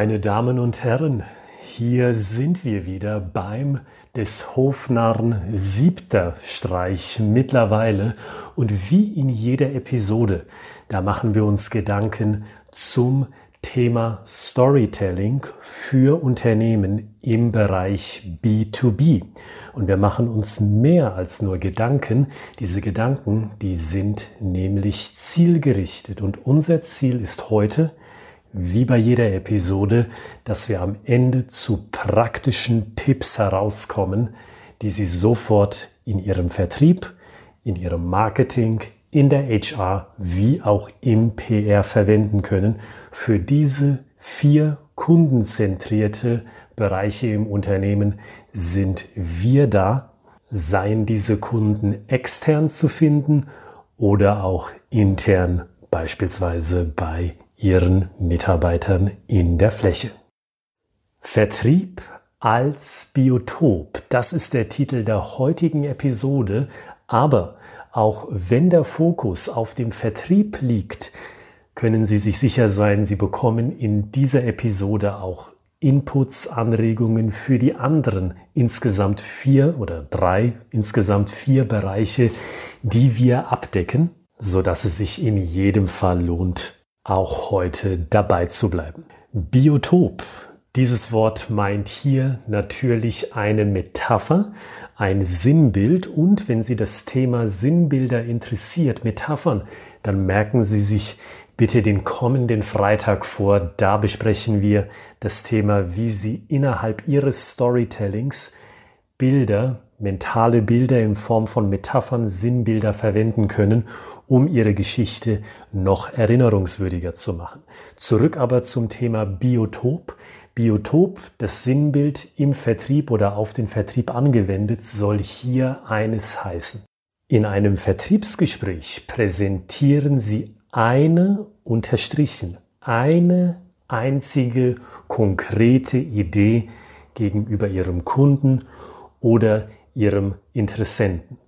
Meine Damen und Herren, hier sind wir wieder beim des Hofnarren siebter Streich mittlerweile und wie in jeder Episode, da machen wir uns Gedanken zum Thema Storytelling für Unternehmen im Bereich B2B. Und wir machen uns mehr als nur Gedanken. Diese Gedanken, die sind nämlich zielgerichtet. Und unser Ziel ist heute, wie bei jeder Episode, dass wir am Ende zu praktischen Tipps herauskommen, die Sie sofort in Ihrem Vertrieb, in Ihrem Marketing, in der HR wie auch im PR verwenden können für diese vier kundenzentrierte Bereiche im Unternehmen. Sind wir da, seien diese Kunden extern zu finden oder auch intern beispielsweise bei ihren Mitarbeitern in der Fläche. Vertrieb als Biotop, das ist der Titel der heutigen Episode, aber auch wenn der Fokus auf dem Vertrieb liegt, können Sie sich sicher sein, Sie bekommen in dieser Episode auch Inputs, Anregungen für die anderen insgesamt vier oder drei, insgesamt vier Bereiche, die wir abdecken, so dass es sich in jedem Fall lohnt, auch heute dabei zu bleiben. Biotop. Dieses Wort meint hier natürlich eine Metapher, ein Sinnbild und wenn Sie das Thema Sinnbilder interessiert, Metaphern, dann merken Sie sich bitte den kommenden Freitag vor. Da besprechen wir das Thema, wie Sie innerhalb Ihres Storytellings Bilder, mentale Bilder in Form von Metaphern, Sinnbilder verwenden können, um ihre Geschichte noch erinnerungswürdiger zu machen. Zurück aber zum Thema Biotop. Biotop, das Sinnbild im Vertrieb oder auf den Vertrieb angewendet, soll hier eines heißen. In einem Vertriebsgespräch präsentieren Sie eine, unterstrichen, eine einzige konkrete Idee gegenüber Ihrem Kunden oder Ihrem Interessenten.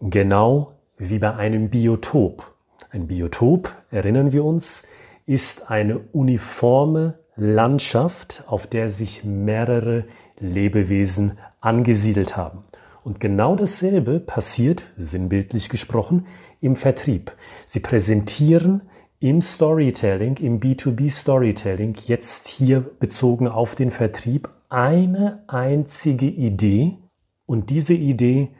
Genau wie bei einem Biotop. Ein Biotop, erinnern wir uns, ist eine uniforme Landschaft, auf der sich mehrere Lebewesen angesiedelt haben. Und genau dasselbe passiert, sinnbildlich gesprochen, im Vertrieb. Sie präsentieren im Storytelling, im B2B Storytelling, jetzt hier bezogen auf den Vertrieb, eine einzige Idee und diese Idee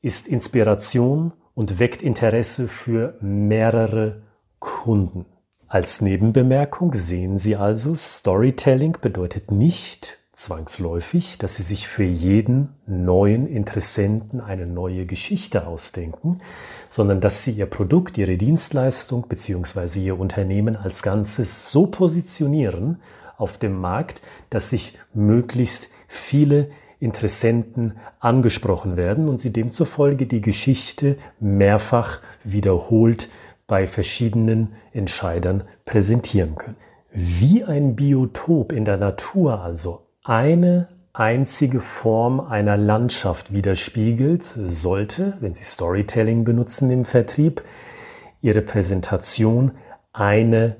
ist Inspiration und weckt Interesse für mehrere Kunden. Als Nebenbemerkung sehen Sie also, Storytelling bedeutet nicht zwangsläufig, dass Sie sich für jeden neuen Interessenten eine neue Geschichte ausdenken, sondern dass Sie Ihr Produkt, Ihre Dienstleistung bzw. Ihr Unternehmen als Ganzes so positionieren auf dem Markt, dass sich möglichst viele Interessenten angesprochen werden und sie demzufolge die Geschichte mehrfach wiederholt bei verschiedenen Entscheidern präsentieren können. Wie ein Biotop in der Natur also eine einzige Form einer Landschaft widerspiegelt, sollte, wenn Sie Storytelling benutzen im Vertrieb, Ihre Präsentation eine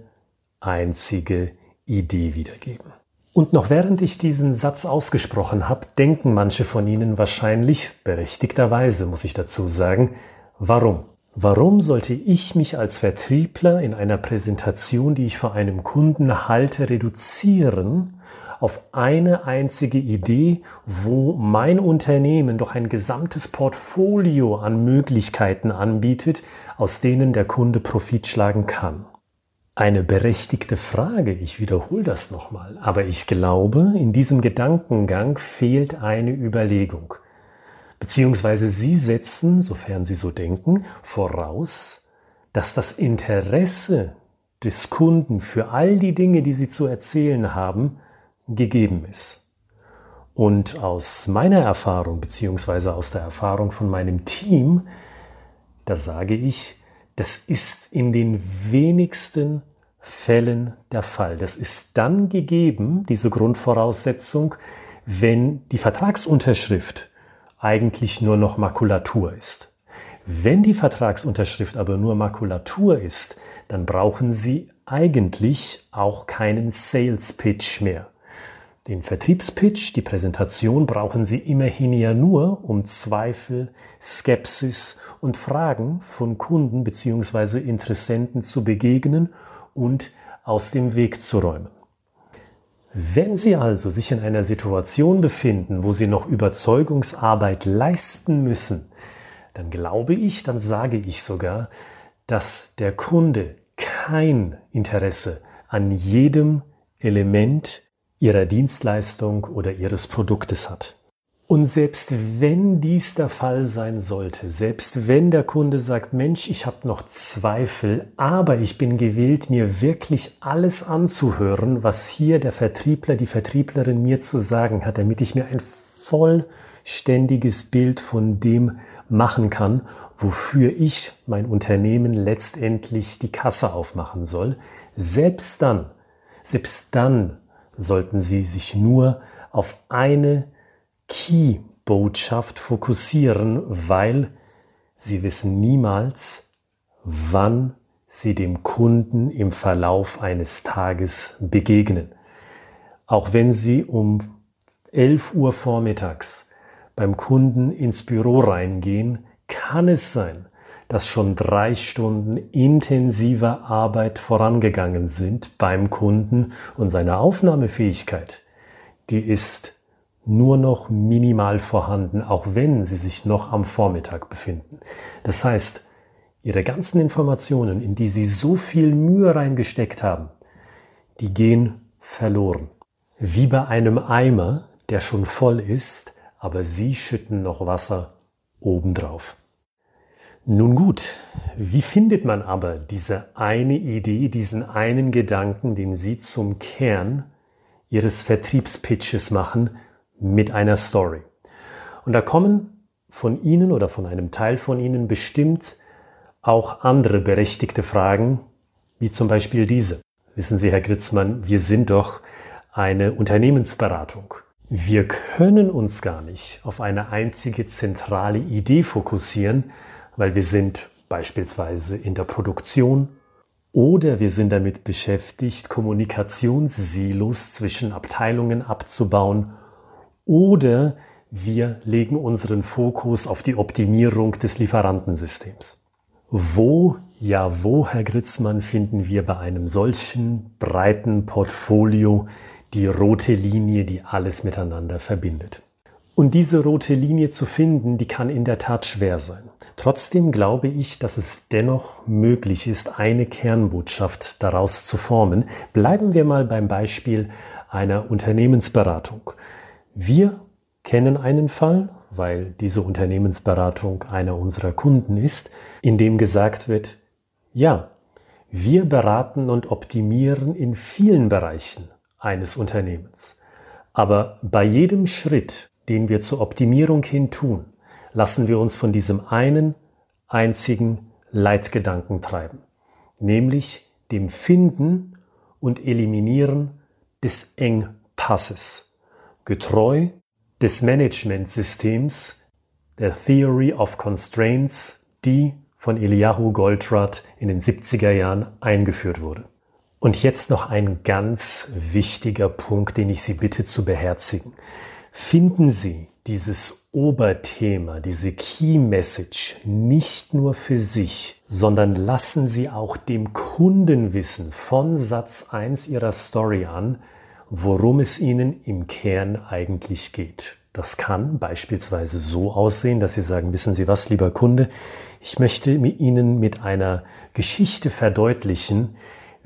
einzige Idee wiedergeben. Und noch während ich diesen Satz ausgesprochen habe, denken manche von Ihnen wahrscheinlich, berechtigterweise muss ich dazu sagen, warum? Warum sollte ich mich als Vertriebler in einer Präsentation, die ich vor einem Kunden halte, reduzieren auf eine einzige Idee, wo mein Unternehmen doch ein gesamtes Portfolio an Möglichkeiten anbietet, aus denen der Kunde Profit schlagen kann? Eine berechtigte Frage. Ich wiederhole das nochmal. Aber ich glaube, in diesem Gedankengang fehlt eine Überlegung. Beziehungsweise Sie setzen, sofern Sie so denken, voraus, dass das Interesse des Kunden für all die Dinge, die Sie zu erzählen haben, gegeben ist. Und aus meiner Erfahrung, beziehungsweise aus der Erfahrung von meinem Team, da sage ich, das ist in den wenigsten Fällen der Fall. Das ist dann gegeben, diese Grundvoraussetzung, wenn die Vertragsunterschrift eigentlich nur noch Makulatur ist. Wenn die Vertragsunterschrift aber nur Makulatur ist, dann brauchen Sie eigentlich auch keinen Sales Pitch mehr. Den Vertriebspitch, die Präsentation brauchen Sie immerhin ja nur, um Zweifel, Skepsis und Fragen von Kunden bzw. Interessenten zu begegnen und aus dem Weg zu räumen. Wenn Sie also sich in einer Situation befinden, wo Sie noch Überzeugungsarbeit leisten müssen, dann glaube ich, dann sage ich sogar, dass der Kunde kein Interesse an jedem Element ihrer Dienstleistung oder ihres Produktes hat. Und selbst wenn dies der Fall sein sollte, selbst wenn der Kunde sagt, Mensch, ich habe noch Zweifel, aber ich bin gewillt, mir wirklich alles anzuhören, was hier der Vertriebler, die Vertrieblerin mir zu sagen hat, damit ich mir ein vollständiges Bild von dem machen kann, wofür ich mein Unternehmen letztendlich die Kasse aufmachen soll, selbst dann, selbst dann sollten Sie sich nur auf eine Key-Botschaft fokussieren, weil Sie wissen niemals, wann Sie dem Kunden im Verlauf eines Tages begegnen. Auch wenn Sie um 11 Uhr vormittags beim Kunden ins Büro reingehen, kann es sein, dass schon drei Stunden intensiver Arbeit vorangegangen sind beim Kunden und seine Aufnahmefähigkeit, die ist nur noch minimal vorhanden, auch wenn sie sich noch am Vormittag befinden. Das heißt, ihre ganzen Informationen, in die sie so viel Mühe reingesteckt haben, die gehen verloren. Wie bei einem Eimer, der schon voll ist, aber sie schütten noch Wasser obendrauf. Nun gut, wie findet man aber diese eine Idee, diesen einen Gedanken, den Sie zum Kern Ihres Vertriebspitches machen, mit einer Story? Und da kommen von Ihnen oder von einem Teil von Ihnen bestimmt auch andere berechtigte Fragen, wie zum Beispiel diese. Wissen Sie, Herr Gritzmann, wir sind doch eine Unternehmensberatung. Wir können uns gar nicht auf eine einzige zentrale Idee fokussieren, weil wir sind beispielsweise in der Produktion oder wir sind damit beschäftigt, Kommunikationssilos zwischen Abteilungen abzubauen oder wir legen unseren Fokus auf die Optimierung des Lieferantensystems. Wo, ja wo, Herr Gritzmann, finden wir bei einem solchen breiten Portfolio die rote Linie, die alles miteinander verbindet? Und diese rote Linie zu finden, die kann in der Tat schwer sein. Trotzdem glaube ich, dass es dennoch möglich ist, eine Kernbotschaft daraus zu formen. Bleiben wir mal beim Beispiel einer Unternehmensberatung. Wir kennen einen Fall, weil diese Unternehmensberatung einer unserer Kunden ist, in dem gesagt wird, ja, wir beraten und optimieren in vielen Bereichen eines Unternehmens. Aber bei jedem Schritt, den wir zur Optimierung hin tun, lassen wir uns von diesem einen einzigen Leitgedanken treiben, nämlich dem Finden und Eliminieren des Engpasses, getreu des Managementsystems der Theory of Constraints, die von Eliyahu Goldratt in den 70er Jahren eingeführt wurde. Und jetzt noch ein ganz wichtiger Punkt, den ich Sie bitte zu beherzigen. Finden Sie dieses Oberthema, diese Key Message nicht nur für sich, sondern lassen Sie auch dem Kunden wissen von Satz 1 Ihrer Story an, worum es Ihnen im Kern eigentlich geht. Das kann beispielsweise so aussehen, dass Sie sagen, wissen Sie was, lieber Kunde, ich möchte Ihnen mit einer Geschichte verdeutlichen,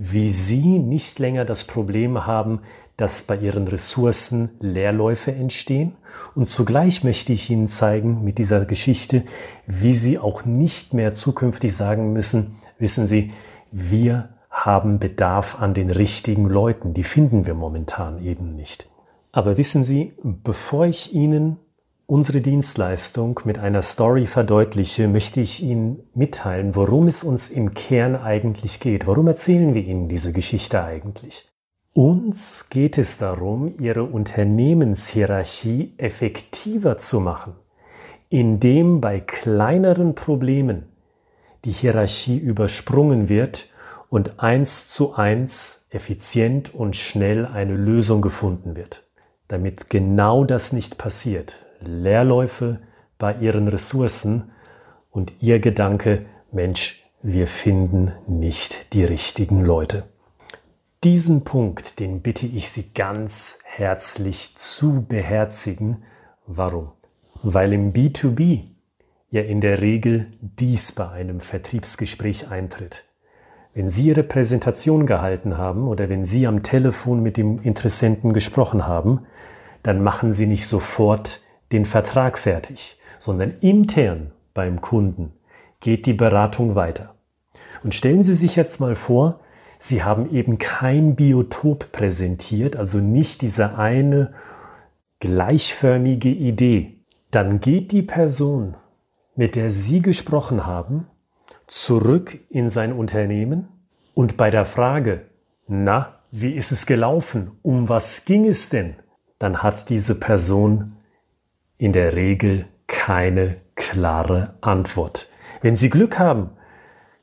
wie Sie nicht länger das Problem haben, dass bei Ihren Ressourcen Leerläufe entstehen. Und zugleich möchte ich Ihnen zeigen mit dieser Geschichte, wie Sie auch nicht mehr zukünftig sagen müssen, wissen Sie, wir haben Bedarf an den richtigen Leuten. Die finden wir momentan eben nicht. Aber wissen Sie, bevor ich Ihnen unsere Dienstleistung mit einer Story verdeutliche, möchte ich Ihnen mitteilen, worum es uns im Kern eigentlich geht. Warum erzählen wir Ihnen diese Geschichte eigentlich? Uns geht es darum, Ihre Unternehmenshierarchie effektiver zu machen, indem bei kleineren Problemen die Hierarchie übersprungen wird und eins zu eins effizient und schnell eine Lösung gefunden wird. Damit genau das nicht passiert. Leerläufe bei ihren Ressourcen und ihr Gedanke, Mensch, wir finden nicht die richtigen Leute. Diesen Punkt, den bitte ich Sie ganz herzlich zu beherzigen. Warum? Weil im B2B ja in der Regel dies bei einem Vertriebsgespräch eintritt. Wenn Sie Ihre Präsentation gehalten haben oder wenn Sie am Telefon mit dem Interessenten gesprochen haben, dann machen Sie nicht sofort den Vertrag fertig, sondern intern beim Kunden geht die Beratung weiter. Und stellen Sie sich jetzt mal vor, Sie haben eben kein Biotop präsentiert, also nicht diese eine gleichförmige Idee. Dann geht die Person, mit der Sie gesprochen haben, zurück in sein Unternehmen und bei der Frage, na, wie ist es gelaufen? Um was ging es denn? Dann hat diese Person in der Regel keine klare Antwort. Wenn Sie Glück haben,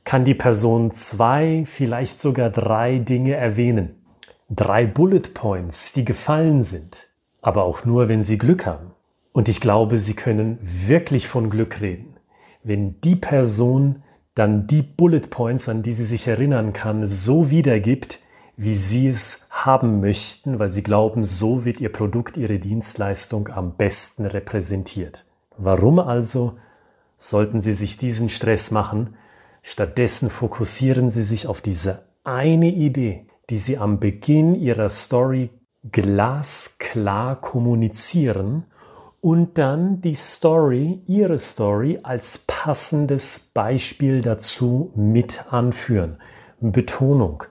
kann die Person zwei, vielleicht sogar drei Dinge erwähnen. Drei Bullet Points, die gefallen sind. Aber auch nur, wenn Sie Glück haben. Und ich glaube, Sie können wirklich von Glück reden, wenn die Person dann die Bullet Points, an die sie sich erinnern kann, so wiedergibt, wie sie es haben möchten, weil sie glauben, so wird ihr Produkt, ihre Dienstleistung am besten repräsentiert. Warum also sollten Sie sich diesen Stress machen? Stattdessen fokussieren Sie sich auf diese eine Idee, die Sie am Beginn Ihrer Story glasklar kommunizieren und dann die Story, ihre Story als passendes Beispiel dazu mit anführen. Betonung,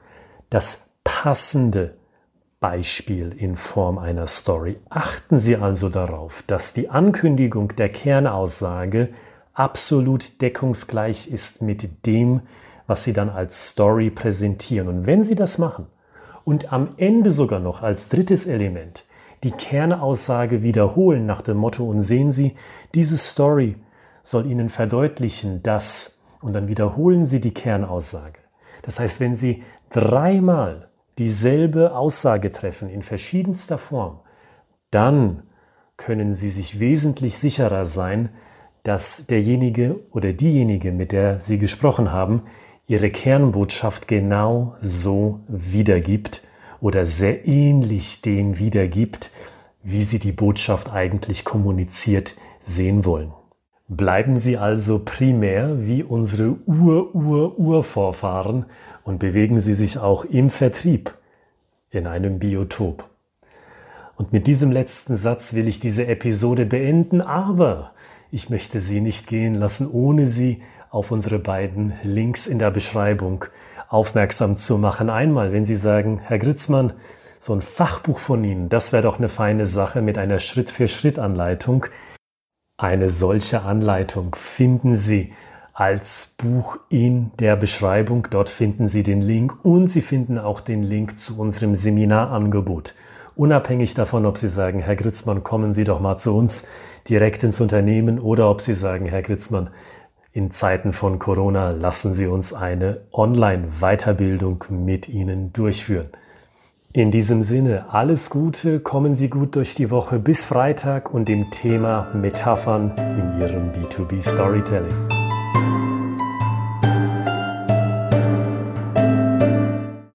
das passende Beispiel in Form einer Story. Achten Sie also darauf, dass die Ankündigung der Kernaussage absolut deckungsgleich ist mit dem, was Sie dann als Story präsentieren. Und wenn Sie das machen und am Ende sogar noch als drittes Element die Kernaussage wiederholen nach dem Motto und sehen Sie, diese Story soll Ihnen verdeutlichen, dass und dann wiederholen Sie die Kernaussage. Das heißt, wenn Sie dreimal dieselbe Aussage treffen in verschiedenster Form, dann können Sie sich wesentlich sicherer sein, dass derjenige oder diejenige, mit der Sie gesprochen haben, ihre Kernbotschaft genau so wiedergibt oder sehr ähnlich dem wiedergibt, wie sie die Botschaft eigentlich kommuniziert sehen wollen. Bleiben Sie also primär wie unsere Ur-Ur-Urvorfahren und bewegen Sie sich auch im Vertrieb in einem Biotop. Und mit diesem letzten Satz will ich diese Episode beenden, aber ich möchte Sie nicht gehen lassen, ohne Sie auf unsere beiden Links in der Beschreibung aufmerksam zu machen. Einmal, wenn Sie sagen, Herr Gritzmann, so ein Fachbuch von Ihnen, das wäre doch eine feine Sache mit einer Schritt-für-Schritt-Anleitung. Eine solche Anleitung finden Sie als Buch in der Beschreibung. Dort finden Sie den Link und Sie finden auch den Link zu unserem Seminarangebot. Unabhängig davon, ob Sie sagen, Herr Gritzmann, kommen Sie doch mal zu uns direkt ins Unternehmen oder ob Sie sagen, Herr Gritzmann, in Zeiten von Corona lassen Sie uns eine Online-Weiterbildung mit Ihnen durchführen. In diesem Sinne, alles Gute, kommen Sie gut durch die Woche bis Freitag und dem Thema Metaphern in Ihrem B2B Storytelling.